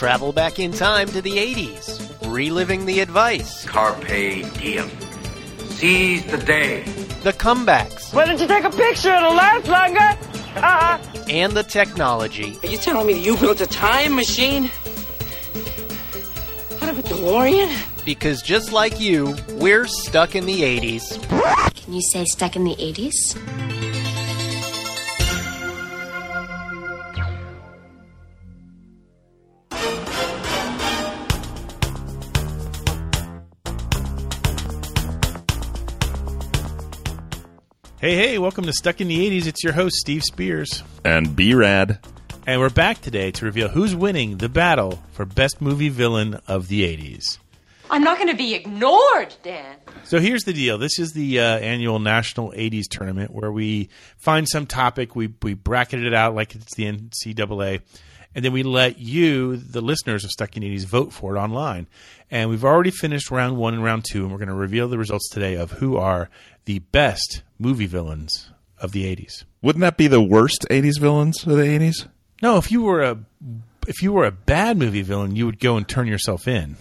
Travel back in time to the 80s, reliving the advice, Carpe diem. Seize the day. the comebacks, Why don't you take a picture? It'll last longer. Uh-uh. and the technology. Are you telling me that you built a time machine? Out of a DeLorean? Because just like you, we're stuck in the 80s. Can you say stuck in the 80s? Hey, hey, welcome to Stuck in the 80s. It's your host, Steve Spears. and B Rad. And we're back today to reveal who's winning the battle for Best Movie Villain of the 80s. I'm not going to be ignored, Dan. So here's the deal. This is the uh, annual National 80s tournament where we find some topic, we, we bracket it out like it's the NCAA, and then we let you, the listeners of Stuck in the 80s, vote for it online. And we've already finished round one and round two, and we're going to reveal the results today of who are the best movie villains of the 80s. Wouldn't that be the worst '80s villains of the '80s? No, if you were a if you were a bad movie villain, you would go and turn yourself in.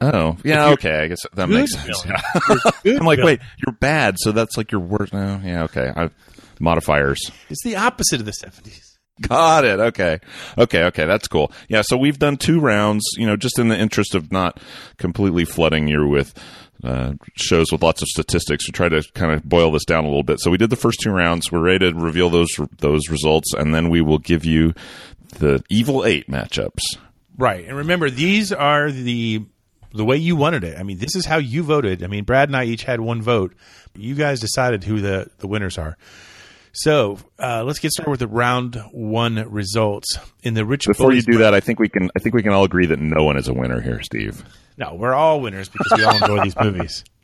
Oh, yeah, okay. I guess that makes sense. Yeah. I'm like, wait, you're bad, so that's like your worst. No, yeah, okay. I, modifiers. It's the opposite of the seventies. Got it. Okay. Okay. Okay. That's cool. Yeah. So we've done two rounds, you know, just in the interest of not completely flooding you with uh, shows with lots of statistics. We try to kind of boil this down a little bit. So we did the first two rounds. We're ready to reveal those those results, and then we will give you the Evil Eight matchups. Right, and remember these are the the way you wanted it. I mean, this is how you voted. I mean, Brad and I each had one vote. You guys decided who the the winners are. So uh, let's get started with the round one results in the Rich. Before you Bullies do that, I think we can. I think we can all agree that no one is a winner here, Steve. No, we're all winners because we all enjoy these movies.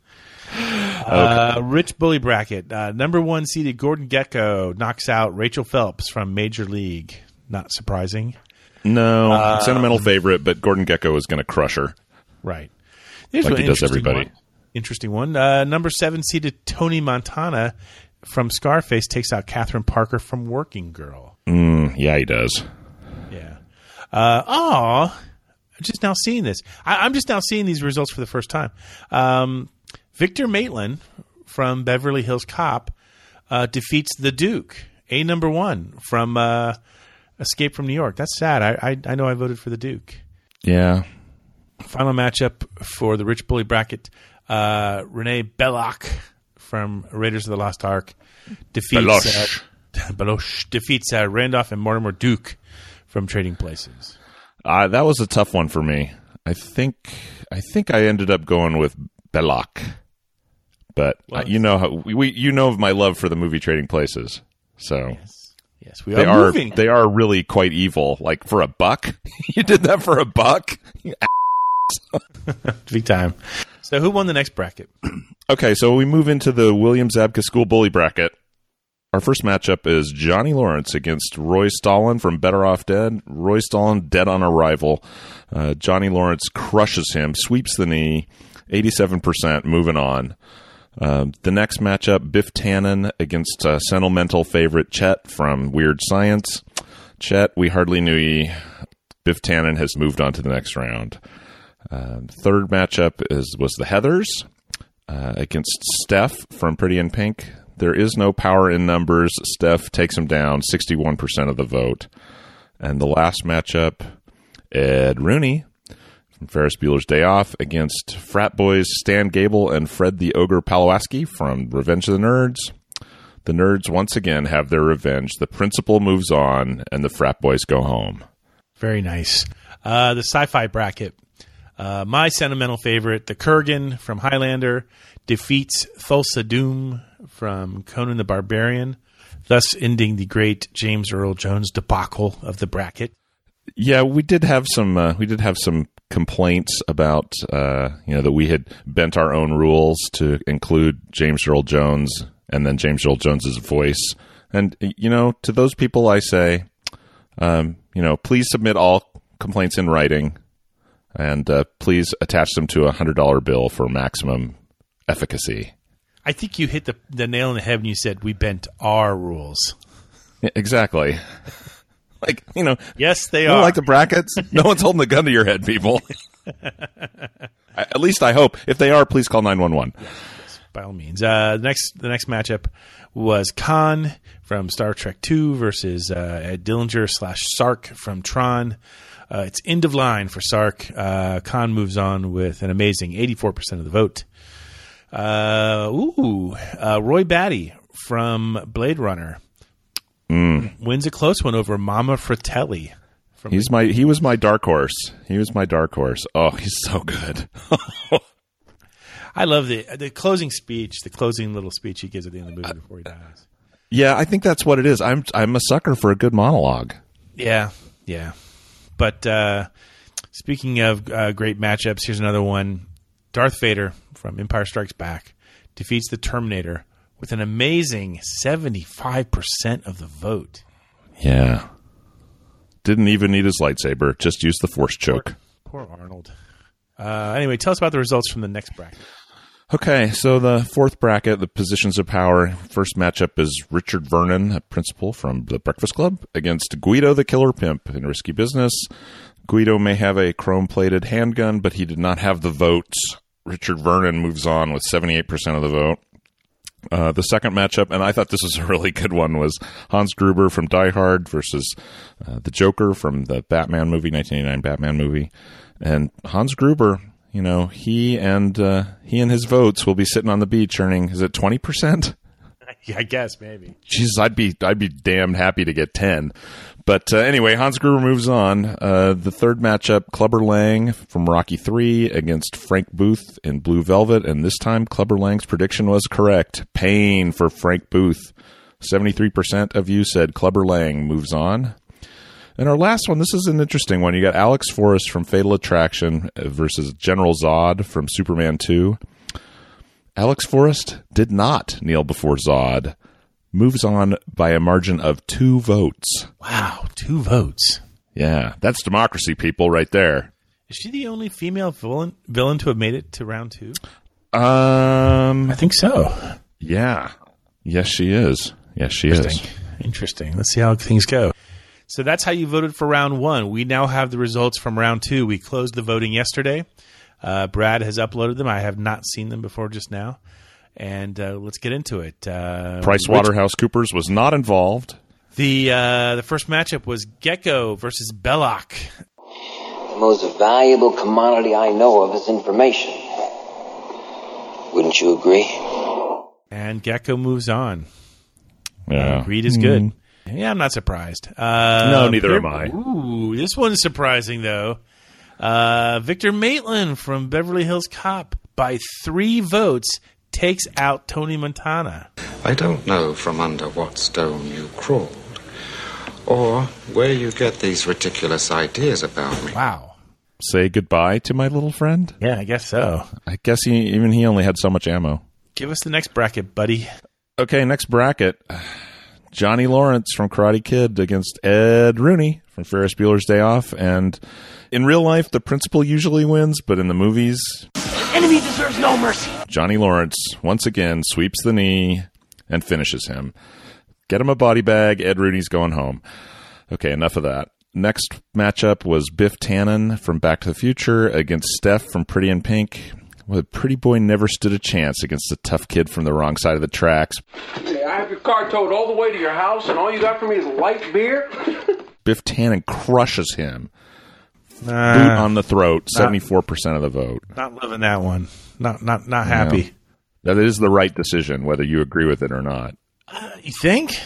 Uh, Rich Bully Bracket. Uh, number one seeded Gordon Gekko knocks out Rachel Phelps from Major League. Not surprising. No, Uh, sentimental favorite, but Gordon Gekko is going to crush her. Right. Here's Like he does interesting everybody. One. Interesting one. Uh, number seven seeded Tony Montana from Scarface takes out Catherine Parker from Working Girl. Mm, yeah, he does. Yeah. Uh, aw, I'm just now seeing this. I, I'm just now seeing these results for the first time. Um, Victor Maitland from Beverly Hills Cop uh, defeats the Duke, a number one from uh, Escape from New York. That's sad. I, I I know I voted for the Duke. Yeah, Final matchup for the Rich Bully bracket: uh, Renee Belloq from Raiders of the Lost Ark defeats Belloq. Uh, Belloq defeats uh, Randolph and Mortimer Duke from Trading Places. uh, that was a tough one for me. I think I think I ended up going with Belloq, but uh, you know how we, you know of my love for the movie Trading Places, so Yes, we they are are moving. they are really quite evil. Like for a buck, you did that for a buck. Big time. So who won the next bracket? Okay, so we move into the William Zabka School Bully bracket. Our first matchup is Johnny Lawrence against Roy Stalin from Better Off Dead. Roy Stalin dead on arrival. Uh, Johnny Lawrence crushes him, sweeps the knee, 87%, moving on. Um, the next matchup, Biff Tannen against uh, sentimental favorite Chet from Weird Science. Chet, we hardly knew ye. Biff Tannen has moved on to the next round. Um, third matchup is was the Heathers uh, against Steff from Pretty in Pink. There is no power in numbers. Steph takes him down, 61% of the vote. And the last matchup, Ed Rooney from Ferris Bueller's Day Off against frat boys Stan Gable and Fred the Ogre Palowakski from Revenge of the Nerds. The nerds once again have their revenge. The principal moves on, and the frat boys go home. Very nice. Uh, the sci-fi bracket. Uh, my sentimental favorite, the Kurgan from Highlander, defeats Thulsa Doom from Conan the Barbarian, thus ending the great James Earl Jones debacle of the bracket. Yeah, we did have some. Uh, we did have some complaints about uh, you know that we had bent our own rules to include James Earl Jones and then James Earl Jones's voice. And you know, to those people, I say, um, you know, please submit all complaints in writing, and uh, please attach them to a hundred dollar bill for maximum efficacy. I think you hit the, the nail on the head when you said we bent our rules. Yeah, exactly. like you know, Yes, they are. like the brackets. No one's holding the gun to your head, people. At least I hope. If they are, please call nine one one. by all means. Uh, the next the next matchup was Khan from Star Trek Two versus uh, Dillinger slash Sark from Tron. Uh, it's end of line for Sark. Uh, Khan moves on with an amazing eighty four percent of the vote. Uh, ooh, uh, Roy Batty from Blade Runner wins a close one over Mama Fratelli. From He's my he was my dark horse. He was my dark horse. Oh, he's so good. I love the the closing speech, the closing little speech he gives at the end of the movie before he dies. yeah, I think that's what it is. I'm I'm a sucker for a good monologue. Yeah, yeah. But uh, speaking of uh, great matchups, here's another one. Darth Vader from Empire Strikes Back defeats the Terminator with an amazing 75% of the vote. Yeah. Didn't even need his lightsaber. Just used the force choke. Poor Arnold. Uh, anyway, tell us about the results from the next bracket. Okay, so the fourth bracket, the positions of power. First matchup is Richard Vernon, a principal from the Breakfast Club, against Guido the Killer Pimp in Risky Business. Guido may have a chrome plated handgun, but he did not have the votes. Richard Vernon moves on with 78% of the vote. Uh, the second matchup, and I thought this was a really good one, was Hans Gruber from Die Hard versus uh, the Joker from the Batman movie, 1989 Batman movie. And Hans Gruber, you know, he and uh, he and his votes will be sitting on the beach earning is it 20%? I guess maybe. Jesus, I'd be I'd be damned happy to get 10. But uh, anyway, Hans Gruber moves on. Uh, the third matchup, Clubber Lang from Rocky 3 against Frank Booth in Blue Velvet, and this time Clubber Lang's prediction was correct. Pain for Frank Booth. 73% of you said Clubber Lang moves on. And our last one, this is an interesting one. You got Alex Forrest from Fatal Attraction versus General Zod from Superman 2. Alex Forrest did not kneel before Zod. Moves on by a margin of two votes. Wow, two votes. Yeah, that's democracy, people, right there. Is she the only female villain, villain to have made it to round two? Um, I think so. yeah, yes, she is. Yes, she is. Interesting. Interesting. Let's see how things go. So that's how you voted for round one. We now have the results from round two. We closed the voting yesterday. Uh, Brad has uploaded them. I have not seen them before just now. And uh, let's get into it. Uh, Price Waterhouse Coopers was not involved. The uh, the first matchup was Gekko versus Belloq. The most valuable commodity I know of is information. Wouldn't you agree? And Gekko moves on. Yeah, Greed is good. Yeah, I'm not surprised. Uh, No, neither here- am I. Ooh, this one's surprising though. Uh, Victor Maitland from Beverly Hills Cop by three votes takes out Tony Montana. I don't know from under what stone you crawled, or where you get these ridiculous ideas about me. Wow. Say goodbye to my little friend. Yeah, I guess so. I guess he even he only had so much ammo. Give us the next bracket, buddy. Okay, next bracket. Johnny Lawrence from Karate Kid against Ed Rooney from Ferris Bueller's Day Off. And in real life, the principal usually wins, but in the movies, Enemy deserves no mercy. Johnny Lawrence once again sweeps the knee and finishes him. Get him a body bag. Ed Rooney's going home. Okay, enough of that. Next matchup was Biff Tannen from Back to the Future against Steff from Pretty in Pink. Well, the pretty boy never stood a chance against the tough kid from the wrong side of the tracks. Hey, I have your car towed all the way to your house, and all you got for me is light beer? Biff Tannen crushes him. Boot Uh, on the throat, 74% of the vote. not loving that one. Not not not happy. That is the right decision, whether you agree with it or not. You think?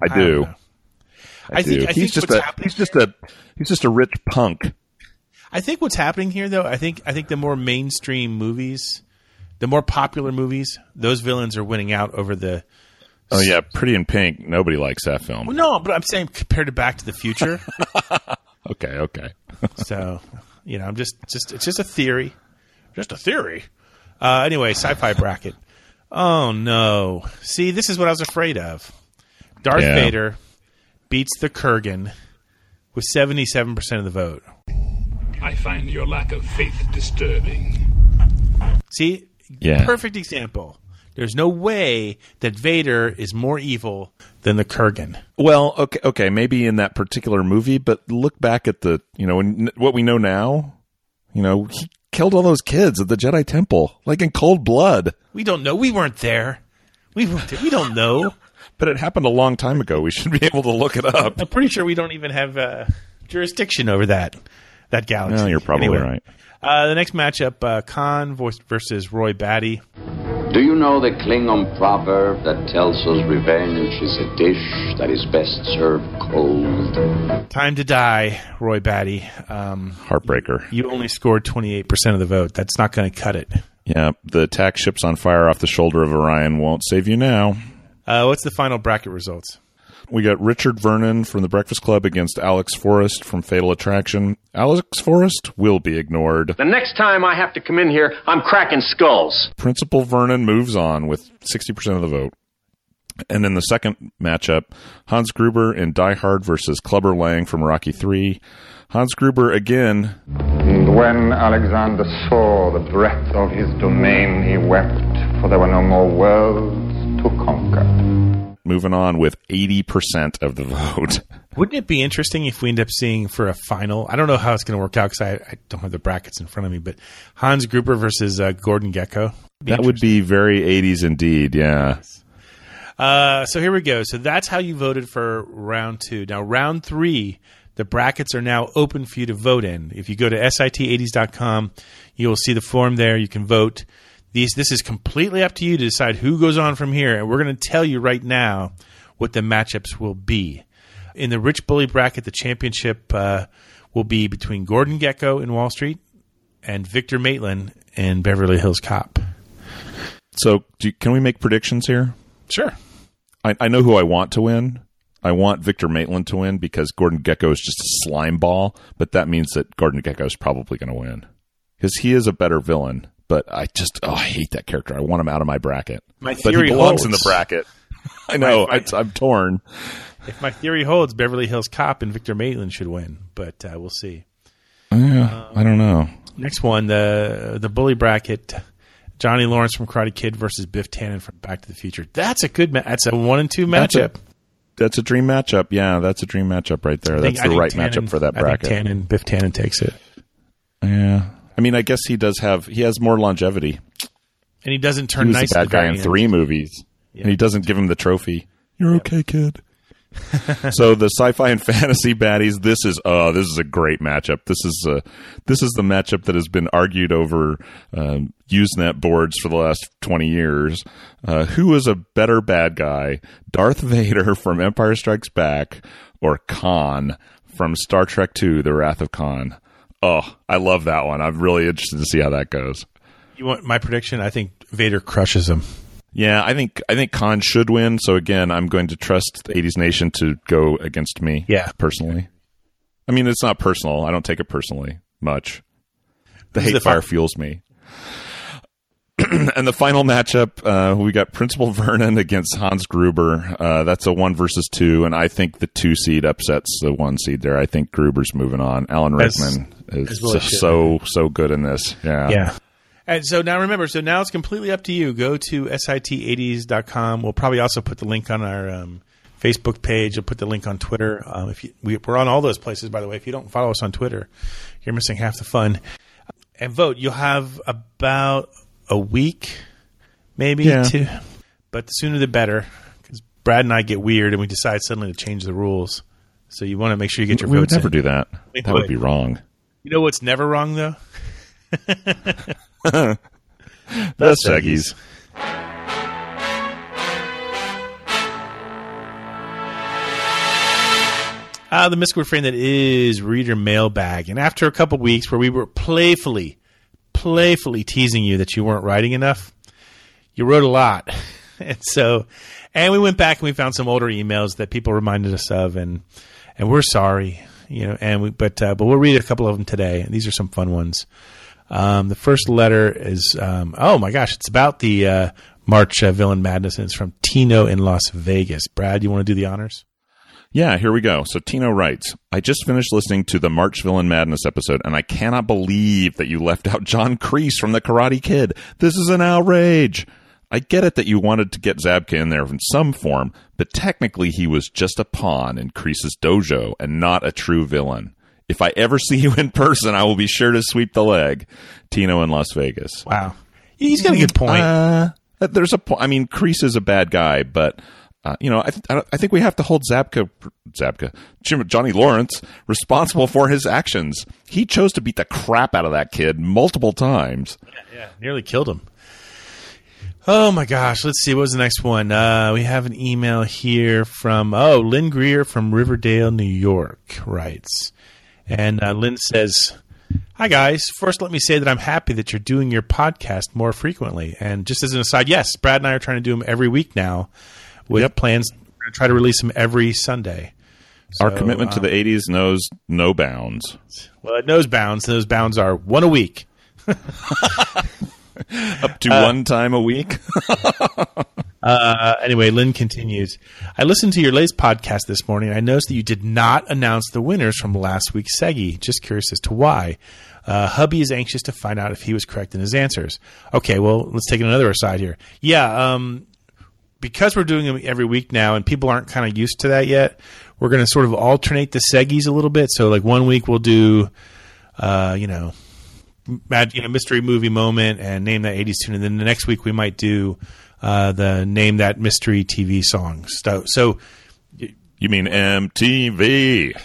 I don't do. I, I think- do. I he's think just a happening- he's just a he's just a rich punk. I think what's happening here, though, I think I think the more mainstream movies, the more popular movies, those villains are winning out over the. Oh yeah, Pretty in Pink. Nobody likes that film. Well, no, but I'm saying compared to Back to the Future. Okay, okay. so, you know, I'm just just it's just a theory, just a theory. Uh, anyway, sci-fi bracket. Oh no! See, this is what I was afraid of. Darth Yeah. Vader beats the Kurgan with 77 percent of the vote. I find your lack of faith disturbing. See, Yeah. perfect example. There's no way that Vader is more evil than the Kurgan. Well, okay, okay, maybe in that particular movie, but look back at the, you know, when, what we know now. You know, he killed all those kids at the Jedi Temple, like in cold blood. We don't know. We weren't there. We weren't there. We don't know. But it happened a long time ago. We should be able to look it up. I'm pretty sure we don't even have uh, jurisdiction over that that galaxy. No, you're probably Anyway, right. Uh, the next matchup, uh, Khan versus Roy Batty. Do you know the Klingon proverb that tells us revenge is a dish that is best served cold? Time to die, Roy Batty. Um, Heartbreaker. you only scored 28% of the vote. That's not going to cut it. Yeah, the attack ships on fire off the shoulder of Orion won't save you now. Uh, what's the final bracket results? We got Richard Vernon from the Breakfast Club against Alex Forrest from Fatal Attraction. Alex Forrest will be ignored. The next time I have to come in here, I'm cracking skulls. Principal Vernon moves on with 60% of the vote. And in the second matchup, Hans Gruber in Die Hard versus Clubber Lang from Rocky 3. Hans Gruber again. And when Alexander saw the breadth of his domain, he wept, for there were no more worlds to conquer. Moving on with 80% of the vote. Wouldn't it be interesting if we end up seeing for a final? I don't know how it's going to work out because I, I don't have the brackets in front of me, but Hans Gruber versus uh, Gordon Gekko. That would be very 80s indeed, yeah. Uh, so here we go. So that's how you voted for round two. Now, round three, the brackets are now open for you to vote in. If you go to sit80s.com, you will see the form there. You can vote. These, this is completely up to you to decide who goes on from here. And we're going to tell you right now what the matchups will be. In the Rich Bully bracket, the championship uh, will be between Gordon Gekko in Wall Street and Victor Maitland in Beverly Hills Cop. So, do, can we make predictions here? Sure. I, I know who I want to win. I want Victor Maitland to win because Gordon Gekko is just a slime ball, but that means that Gordon Gekko is probably going to win because he is a better villain. But I just, oh, I hate that character. I want him out of my bracket. My theory he belongs in the bracket. I know. I, I'm torn. If my theory holds, Beverly Hills Cop and Victor Maitland should win, but uh, we'll see. Yeah, I don't know. Next one, the the bully bracket: Johnny Lawrence from Karate Kid versus Biff Tannen from Back to the Future. That's a good. Ma- that's a one and two That's a- matchup. That's a dream matchup. Yeah, that's a dream matchup right there. Think- That's the right Tannen- matchup for that I bracket. think Tannen, Biff Tannen takes it, Yeah. I mean, I guess he does have he has more longevity. and he doesn't turn he was nice. the at bad guy very in end. three movies, and he doesn't give him the trophy. You're okay, kid. so the sci-fi and fantasy baddies. This is uh this is a great matchup. This is uh this is the matchup that has been argued over um, Usenet boards for the last twenty years. Uh, who is a better bad guy, Darth Vader from Empire Strikes Back, or Khan from Star Trek II: The Wrath of Khan? Oh, I love that one. I'm really interested to see how that goes. You want my prediction? I think Vader crushes him. Yeah, I think I think Khan should win. So again, I'm going to trust the 80s Nation to go against me. Yeah. personally. I mean, it's not personal. I don't take it personally much. The hate the fire fi- fuels me. and the final matchup, uh, we got Principal Vernon against Hans Gruber. Uh, that's a one versus two, and I think the two seed upsets the one seed there. I think Gruber's moving on. Alan Rickman is well it so, so so good in this. Yeah, Yeah. And so now remember, so now it's completely up to you. Go to sit80s.com. We'll probably also put the link on our um, Facebook page. We'll put the link on Twitter. Um, if you, we, we're on all those places, by the way. If you don't follow us on Twitter, you're missing half the fun. And vote. You'll have about a week, maybe Yeah. two, but the sooner the better. Because Brad and I get weird, and we decide suddenly to change the rules. So you want to make sure you get your we would never in. do that. We That would would. be wrong. You know what's never wrong though? The Seggies. Uh, the mystical refrain that is reader mailbag. And after a couple weeks where we were playfully, playfully teasing you that you weren't writing enough, you wrote a lot. and so, and we went back and we found some older emails that people reminded us of, and and we're sorry, you know. And we, but uh, but we'll read a couple of them today. These are some fun ones. Um, the first letter is um, oh my gosh, it's about the uh, March uh, Villain Madness, and it's from Tino in Las Vegas. Brad, you want to do the honors? Yeah, here we go. So Tino writes, I just finished listening to the March Villain Madness episode, and I cannot believe that you left out John Kreese from The Karate Kid. This is an outrage. I get it that you wanted to get Zabka in there in some form, but technically he was just a pawn in Kreese's dojo and not a true villain. If I ever see you in person, I will be sure to sweep the leg. Tino in Las Vegas. Wow. He's got a good point. Uh, there's a point. I mean, Kreese is a bad guy, but uh, you know, I, th- I, think we have to hold Zabka, Zabka, Jim, Johnny Lawrence responsible for his actions. He chose to beat the crap out of that kid multiple times. Yeah, yeah nearly killed him. Oh my gosh, let's see. What was the next one? Uh, we have an email here from, oh, Lynn Greer from Riverdale, New York writes. And uh, Lynn says, Hi, guys. First, let me say that I'm happy that you're doing your podcast more frequently. And just as an aside, yes, Brad and I are trying to do them every week now with yep. plans to try to release them every Sunday. So, Our commitment um, to the 80s knows no bounds. Well, it knows bounds. and Those bounds are one a week. Up to uh, one time a week. uh, anyway, Lynn continues. I listened to your latest podcast this morning. I noticed that you did not announce the winners from last week's Segi. Just curious as to why. Uh, hubby is anxious to find out if he was correct in his answers. Okay, well, let's take another aside here. Yeah, um, because we're doing them every week now, and people aren't kind of used to that yet. We're going to sort of alternate the seggies a little bit. So, like one week we'll do, uh, you know, you know, mystery movie moment and name that 80s tune. And then the next week we might do uh, the name that mystery TV song. So, so you mean MTV?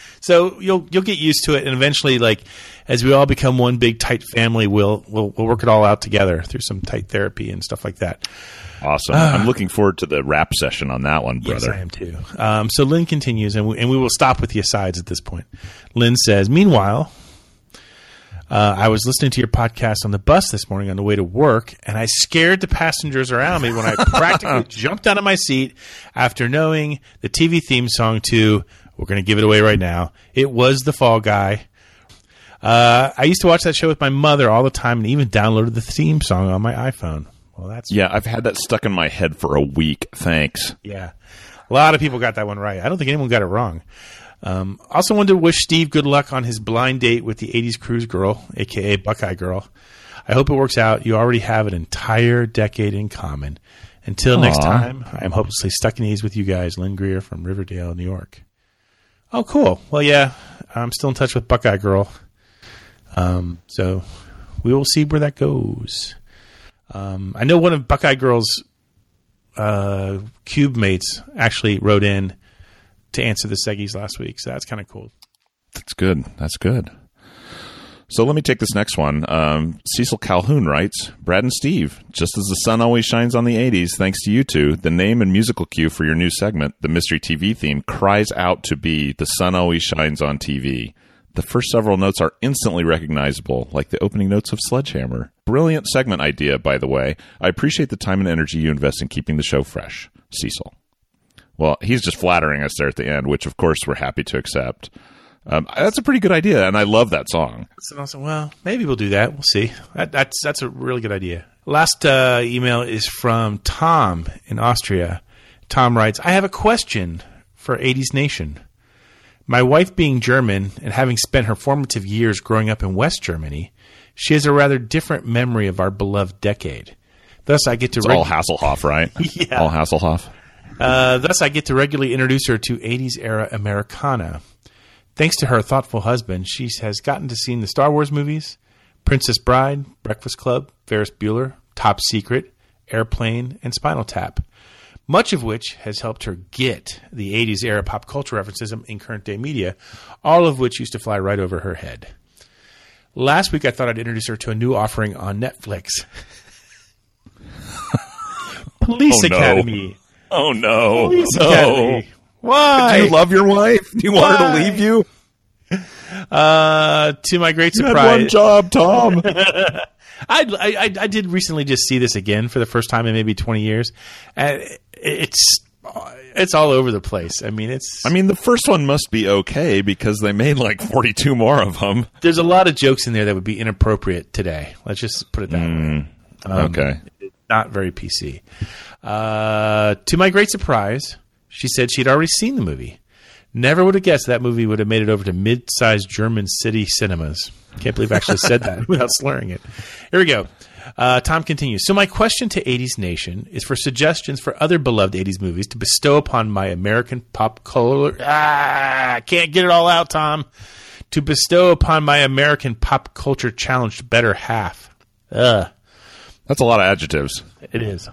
so you'll you'll get used to it, and eventually, like as we all become one big tight family, we'll we'll, we'll work it all out together through some tight therapy and stuff like that. Awesome! Uh, I'm looking forward to the rap session on that one, brother. Yes, I am too. Um, so Lynn continues, and we, and we will stop with the asides at this point. Lynn says, "Meanwhile, uh, I was listening to your podcast on the bus this morning on the way to work, and I scared the passengers around me when I practically jumped out of my seat after knowing the TV theme song to. We're going to give it away right now. It was The Fall Guy. Uh, I used to watch that show with my mother all the time, and even downloaded the theme song on my iPhone. Well, that's yeah. I've had that stuck in my head for a week. Thanks. Yeah, a lot of people got that one right. I don't think anyone got it wrong. Um, also wanted to wish Steve good luck on his blind date with the 80s cruise girl, aka Buckeye Girl. I hope it works out. You already have an entire decade in common. Until Aww. next time, I'm hopelessly stuck in these with you guys. Lynn Greer from Riverdale, New York. Oh, cool. Well, yeah, I'm still in touch with Buckeye Girl. Um, so we will see where that goes. Um, I know one of Buckeye Girl's uh, cube mates actually wrote in to answer the Seggies last week. So that's kind of cool. That's good. That's good. So let me take this next one. Um, Cecil Calhoun writes Brad and Steve, just as the sun always shines on the 80s, thanks to you two, the name and musical cue for your new segment, the Mystery TV theme, cries out to be The Sun Always Shines on TV. The first several notes are instantly recognizable, like the opening notes of Sledgehammer. Brilliant segment idea, by the way. I appreciate the time and energy you invest in keeping the show fresh. Cecil. Well, he's just flattering us there at the end, which of course we're happy to accept. Um, that's a pretty good idea, and I love that song. Awesome, well, maybe we'll do that. We'll see. That, that's that's a really good idea. Last uh, email is from Tom in Austria. Tom writes, "I have a question for 80s Nation. My wife being German and having spent her formative years growing up in West Germany, she has a rather different memory of our beloved decade. Thus, I get to it's reg- all Hasselhoff, right? yeah, all Hasselhoff. Uh, thus, I get to regularly introduce her to 80s era Americana. Thanks to her thoughtful husband, she has gotten to see the Star Wars movies, Princess Bride, Breakfast Club, Ferris Bueller, Top Secret, Airplane, and Spinal Tap. Much of which has helped her get the 80s era pop culture references in current day media, all of which used to fly right over her head. Last week, I thought I'd introduce her to a new offering on Netflix Police oh, Academy. No. Oh no! Police no. Academy. Why? Do you love your wife? Do you Why? want her to leave you? Uh, to my great you surprise, one job, Tom. I, I I did recently just see this again for the first time in maybe twenty years, and it's it's all over the place. I mean, it's. I mean, the first one must be okay because they made like forty-two more of them. There's a lot of jokes in there that would be inappropriate today. Let's just put it that mm, way. Um, okay. Not very PC. Uh, to my great surprise, she said she'd already seen the movie. Never would have guessed that movie would have made it over to mid-sized German city cinemas. Can't believe I actually said that without slurring it. Here we go. Uh, Tom continues. So my question to 80s Nation is for suggestions for other beloved 80s movies to bestow upon my American pop culture. Ah, can't get it all out, Tom. To bestow upon my American pop culture challenged better half. Ugh. That's a lot of adjectives. It is.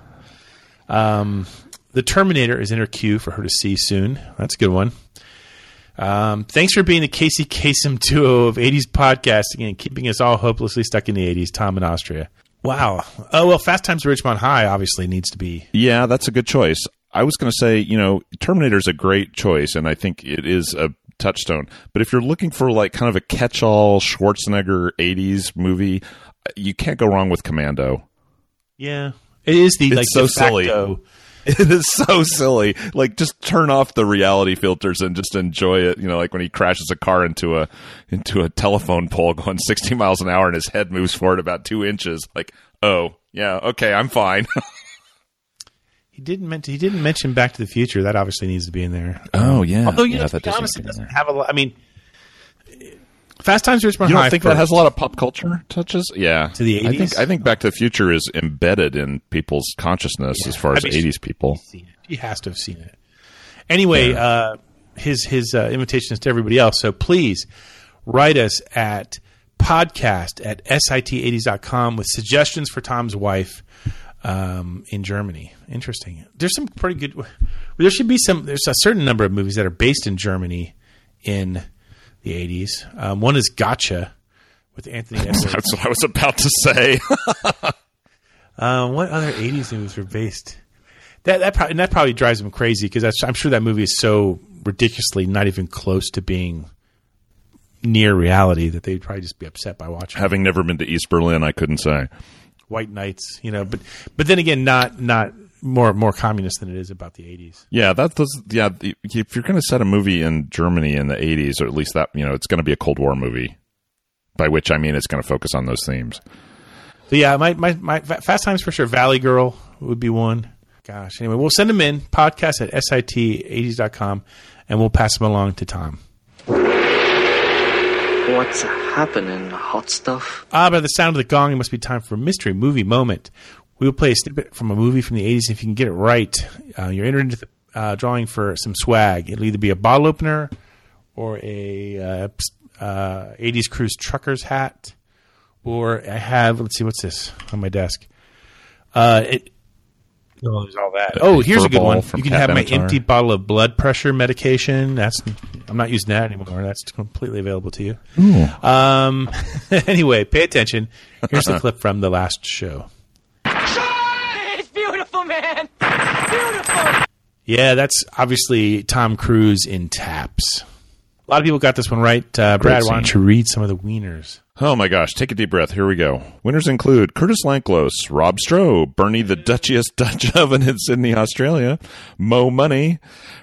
Um, the Terminator is in her queue for her to see soon. That's a good one. Um, thanks for being the Casey Kasem duo of 80s podcasting and keeping us all hopelessly stuck in the 80s, Tom and Austria. Wow. Oh, well, Fast Times at Ridgemont High obviously needs to be. Yeah, that's a good choice. I was going to say, you know, Terminator is a great choice, and I think it is a touchstone. But if you're looking for like kind of a catch-all Schwarzenegger '80s movie, you can't go wrong with Commando. Yeah, it is the It's like so de facto- silly. It is so silly. Like, just turn off the reality filters and just enjoy it. You know, like when he crashes a car into a into a telephone pole going 60 miles an hour and his head moves forward about two inches. Like, oh yeah, okay, I'm fine. He didn't mention. He didn't mention Back to the Future. That obviously needs to be in there. Oh, yeah. Although you Yeah, know, that to be does honest, need it to be in doesn't have a lot. I mean, Fast Times at Ridgemont High. you High. don't think for- that has a lot of pop culture touches? Yeah, To the eighties. I 80s? think I think Back to the Future is embedded in people's consciousness as far I as mean, 80s people. He has to have seen it. Anyway, uh, his his uh, invitation is to everybody else. So please write us at podcast at sit80s.com with suggestions for Tom's wife um, in Germany. Interesting. There's some pretty good. There should be some. There's a certain number of movies that are based in Germany in the 80s. Um, one is Gotcha with Anthony Edwards. That's what I was about to say. Um, what other '80s movies were based? That that probably, that probably drives them crazy because I'm sure that movie is so ridiculously not even close to being near reality that they'd probably just be upset by watching Having never been to East Berlin, I couldn't say. White Knights, you know. But but then again, not not more more communist than it is about the '80s. Yeah, that does. Yeah, the- if you're going to set a movie in Germany in the 80s, or at least that, you know, it's going to be a Cold War movie. By which I mean it's going to focus on those themes. So yeah, my, my, my Fast Times for sure. Valley Girl would be one. Gosh. Anyway, we'll send them in podcast at sit80s.com and we'll pass them along to Tom. What's happening, hot stuff? Ah, by the sound of the gong, it must be time for mystery movie moment. We will play a snippet from a movie from the 80s. If you can get it right, uh, you're entered into the uh, drawing for some swag. It'll either be a bottle opener or a uh, uh, 80s Cruise Truckers hat. Or I have, let's see, what's this on my desk? Uh, it, oh, there's all that. Oh, here's a good one. You can Cat have my empty bottle of blood pressure medication. That's I'm not using that anymore. That's completely available to you. Um, anyway, pay attention. Here's the clip from the last show. It's beautiful, man. Beautiful. Yeah, that's obviously Tom Cruise in Taps. A lot of people got this one right. Uh, Brad, why don't you read some of the wieners? Oh my gosh, take a deep breath. Here we go. Winners include Curtis Lanklos, Rob Stroh, Bernie the Duchess Dutch Oven in Sydney, Australia, Mo Money,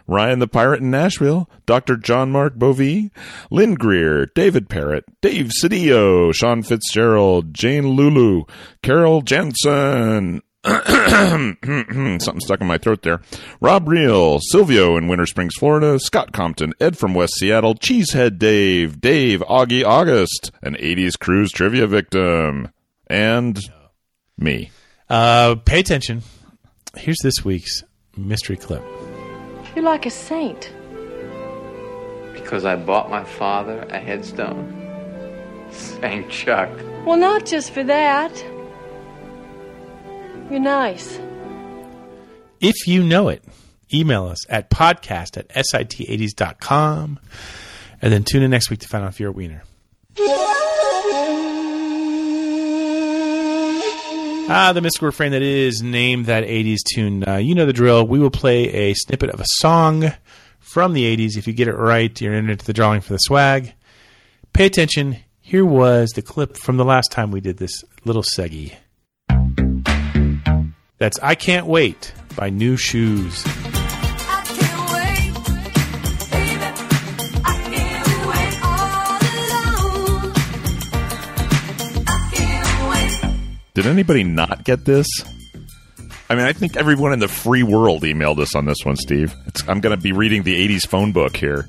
Ryan the Pirate in Nashville, Dr. John Mark Bovee, Lynn Greer, David Parrott, Dave Cedillo, Sean Fitzgerald, Jane Lulu, Carol Jensen, Something stuck in my throat there. Rob Reel, Silvio in Winter Springs, Florida, Scott Compton, Ed from West Seattle, Cheesehead Dave, Dave Augie August, an 80s cruise trivia victim, and me. Uh, pay attention. Here's this week's mystery clip. You're like a saint. Because I bought my father a headstone. St. Chuck. Well, not just for that. You're nice. If you know it, email us at podcast at sit80s.com and then tune in next week to find out if you're a wiener. Ah, the mystical refrain that is name that 80s tune. Uh, you know the drill. We will play a snippet of a song from the 80s. If you get it right, you're in into the drawing for the swag. Pay attention. Here was the clip from the last time we did this little seggy. That's I Can't Wait by Nu Shooz. Did anybody not get this? I mean, I think everyone in the free world emailed us on this one, Steve. It's, I'm going to be reading the 80s phone book here.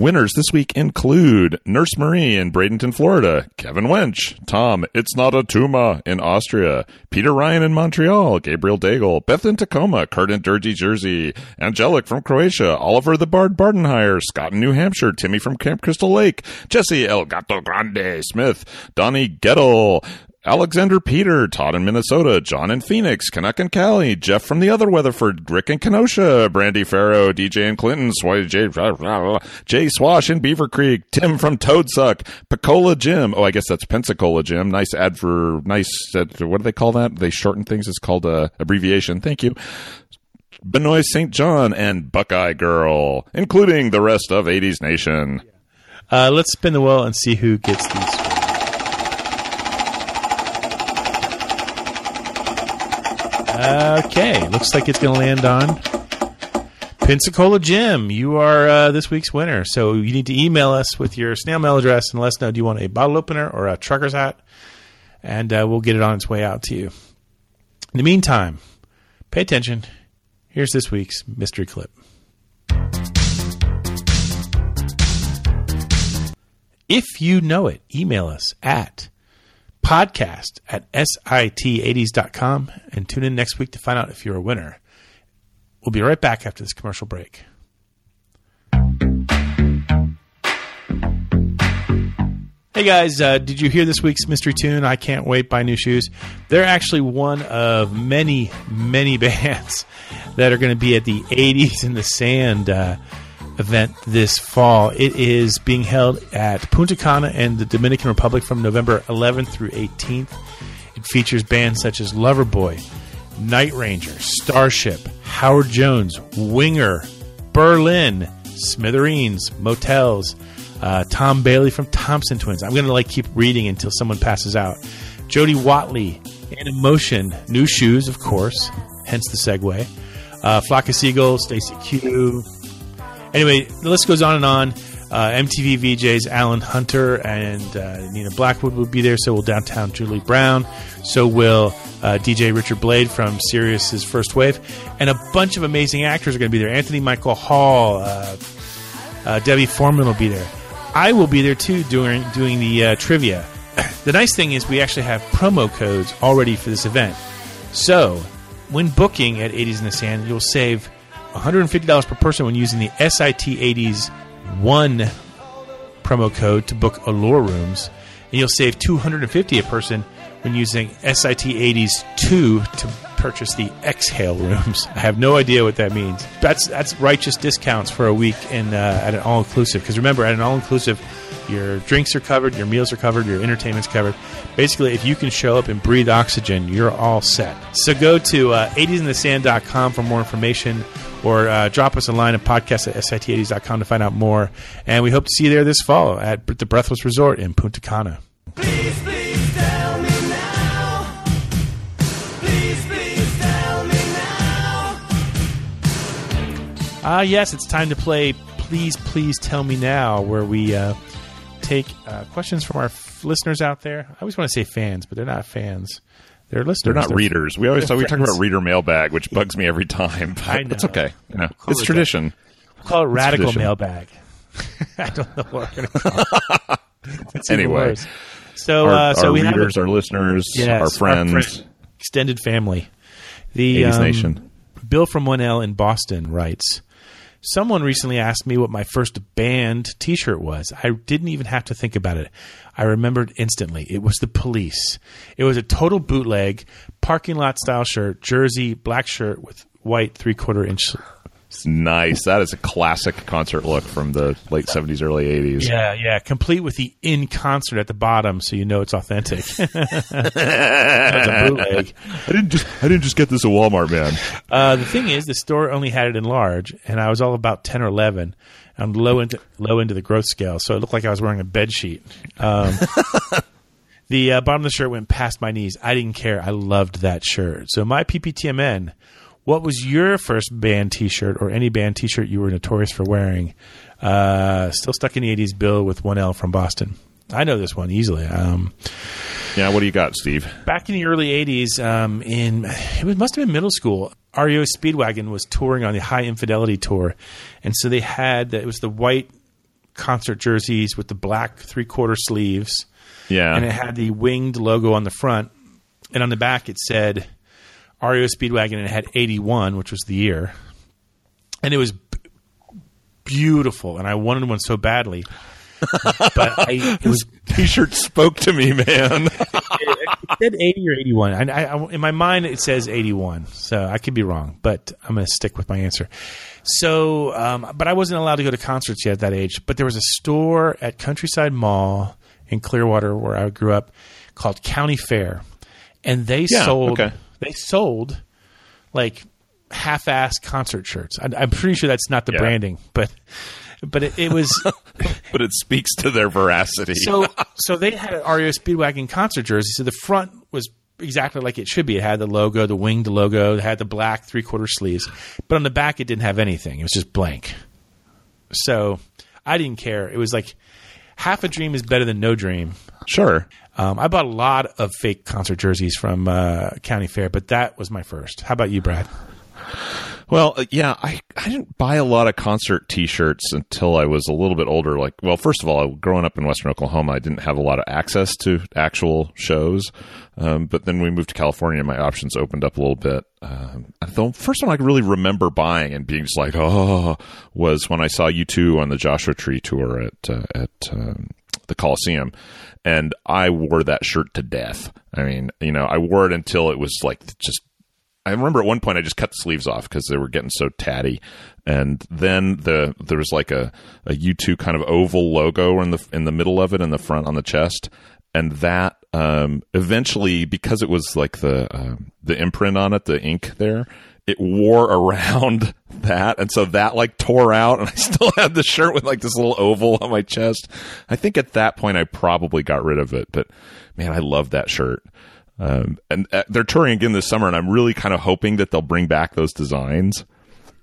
Winners this week include Nurse Marie in Bradenton, Florida, Kevin Wench, Tom, It's Not a Tuma in Austria, Peter Ryan in Montreal, Gabriel Daigle, Beth in Tacoma, Kurt in Jersey, Jersey, Angelic from Croatia, Oliver the Bard Bardenhire, Scott in New Hampshire, Timmy from Camp Crystal Lake, Jesse El Gato Grande Smith, Donnie Gettle, Alexander Peter, Todd in Minnesota, John in Phoenix, Canuck and Cali, Jeff from the other Weatherford, Rick in Kenosha, Brandy Farrow, DJ in Clinton, Sw- Jay, Jay Swash in Beaver Creek, Tim from Toadsuck, Picola Jim. Oh, I guess that's Pensacola Jim. Nice ad for nice. Uh, what do they call that? They shorten things. It's called a abbreviation. Thank you. Benoit St. John and Buckeye Girl, including the rest of 80s Nation. Uh, let's spin the wheel and see who gets these. Okay, looks like it's going to land on Pensacola Jim. You are uh, this week's winner. So you need to email us with your snail mail address and let us know do you want a bottle opener or a trucker's hat? And uh, we'll get it on its way out to you. In the meantime, pay attention. Here's this week's mystery clip. If you know it, email us at podcast at sit80s.com and tune in next week to find out if you're a winner. We'll be right back after this commercial break. Hey guys, uh, did you hear this week's mystery tune? I can't wait. Buy Nu Shooz. They're actually one of many, many bands that are going to be at the 80s in the Sand uh, event this fall. It is being held at Punta Cana and the Dominican Republic from November 11th through 18th. It features bands such as Loverboy, Night Ranger, Starship, Howard Jones, Winger, Berlin, Smithereens, Motels, uh, Tom Bailey from Thompson Twins. I'm going to like keep reading until someone passes out. Jody Watley, and Emotion, Nu Shooz, of course, hence the segue. Uh, Flock of Seagulls, Stacey Q. Anyway, the list goes on and on. Uh, MTV VJs Alan Hunter and uh, Nina Blackwood will be there. So will downtown Julie Brown. So will uh, DJ Richard Blade from Sirius's First Wave, and a bunch of amazing actors are going to be there. Anthony Michael Hall, uh, uh, Debbie Foreman will be there. I will be there too during doing the uh, trivia. The nice thing is we actually have promo codes already for this event. So when booking at 80s in the Sand, you'll save $150 per person when using the SIT 80s 1 promo code to book Allure rooms, and you'll save 250 a person when using SIT 80s 2 to purchase the Exhale rooms. I have no idea what that means. That's that's righteous discounts for a week in uh, at an all inclusive. Because remember, at an all inclusive, your drinks are covered, your meals are covered, your entertainment's covered. Basically, if you can show up and breathe oxygen, you're all set. So go to uh, 80sinthesand.com for more information or uh, drop us a line at podcast at sit80s.com to find out more. And we hope to see you there this fall at the Breathless Resort in Punta Cana. Ah, uh, yes, it's time to play Please, Please Tell Me Now, where we uh, take uh, questions from our f- listeners out there. I always want to say fans, but they're not fans. They're listeners. They're not They're readers. We always they're we talk about reader mailbag, which bugs me every time. But I know. It's okay. You know, Call it's tradition. We'll call it It's radical tradition. mailbag. I don't know what we're going to call it. Anyway, worse. so our, uh, so our we have readers, a- our listeners, Yes, our friends. friend- extended family. The 80s um, Nation. Bill from 1L in Boston writes Someone recently asked me what my first band t shirt was. I didn't even have to think about it. I remembered instantly. It was the police. It was a total bootleg, parking lot style shirt, jersey, black shirt with white three quarter inch. Nice. That is a classic concert look from the late seventies, early eighties. Yeah, yeah, complete with the in concert at the bottom, so you know it's authentic. That's a bootleg. I didn't just I didn't just get this at Walmart, man. Uh, the thing is, the store only had it in large, and I was all about ten or eleven. I'm low into low into the growth scale, so it looked like I was wearing a bed sheet. Um, the uh, bottom of the shirt went past my knees. I didn't care. I loved that shirt. So my PPTMN. What was your first band T-shirt or any band T-shirt you were notorious for wearing? Uh, still stuck in the '80s. Bill with one L from Boston. I know this one easily. Um, Yeah, what do you got, Steve? back in the early 80s um, in it was, must have been middle school REO Speedwagon was touring on the Hi Infidelity tour and so they had it was the white concert jerseys with the black three quarter sleeves. Yeah. And it had the winged logo on the front. And on the back, it said REO Speedwagon and it had 81, which was the year. And it was b- beautiful. And I wanted one so badly. but I, it was T-shirt spoke to me, man. it said 80 or 81. I, I, I- in my mind, it says 81. So I could be wrong, but I'm going to stick with my answer. So, um, but I wasn't allowed to go to concerts yet at that age. But there was a store at Countryside Mall in Clearwater where I grew up called County Fair. And they Yeah, sold, okay. They sold like half-ass concert shirts. I, I'm pretty sure that's not the Yeah. branding, but, but it, it was, but it speaks to their veracity. so so they had an REO Speedwagon concert jersey. So the front was exactly like it should be. It had the logo, the winged logo, it had the black three quarter sleeves. But on the back it didn't have anything. It was just blank. So I didn't care. It was like half a dream is better than no dream. Sure. Um, I bought a lot of fake concert jerseys from uh, County Fair, but that was my first. How about you, Brad? Well, uh, yeah, I, I didn't buy a lot of concert T-shirts until I was a little bit older. Like, well, first of all, growing up in Western Oklahoma, I didn't have a lot of access to actual shows. Um, but then we moved to California, my options opened up a little bit. Um, the first one I really remember buying and being just like, oh, was when I saw U2 on the Joshua Tree tour at uh, at um, the Coliseum, and I wore that shirt to death. I mean, you know, I wore it until it was like just I remember at one point I just cut the sleeves off because they were getting so tatty, and then the there was like a a U2 kind of oval logo in the in the middle of it in the front on the chest, and that um, eventually because it was like the um, the imprint on it, the ink there, it wore around that, and so that like tore out, and I still had the shirt with like this little oval on my chest. I think at that point I probably got rid of it, but man, I love that shirt. Um, and uh, they're touring again this summer, and I'm really kind of hoping that they'll bring back those designs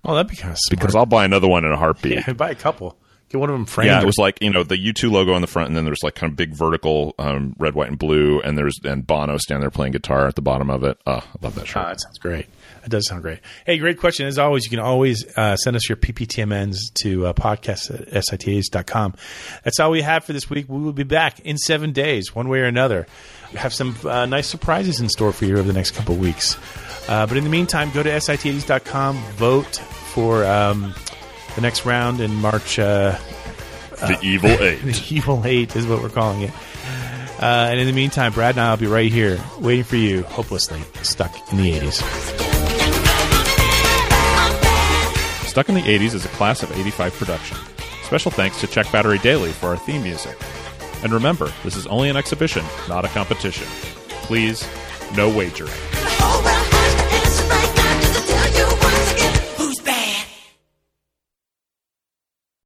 Oh, that'd be kind of smart. because I'll buy another one in a heartbeat. yeah, buy a couple. Get one of them framed. Yeah, it was like you know the U2 logo on the front, and then there's like kind of big vertical um, red, white, and blue, and there's and Bono standing there playing guitar at the bottom of it. Oh, I love that shirt. Ah, that sounds great. That does sound great. Hey, great question. As always, you can always uh, send us your PPTMNs to uh, podcast at sit80s.com. That's all we have for this week. We will be back in seven days, one way or another. We have some uh, nice surprises in store for you over the next couple of weeks. Uh, but in the meantime, go to sit80s.com, vote for um, the next round in March. Uh, the Evil Eight. the Evil Eight is what we're calling it. Uh, and in the meantime, Brad and I will be right here waiting for you, hopelessly stuck in the 80s. Stuck in the 80s is a class of 85 production. Special thanks to Check Battery Daily for our theme music. And remember, this is only an exhibition, not a competition. Please, no wagering.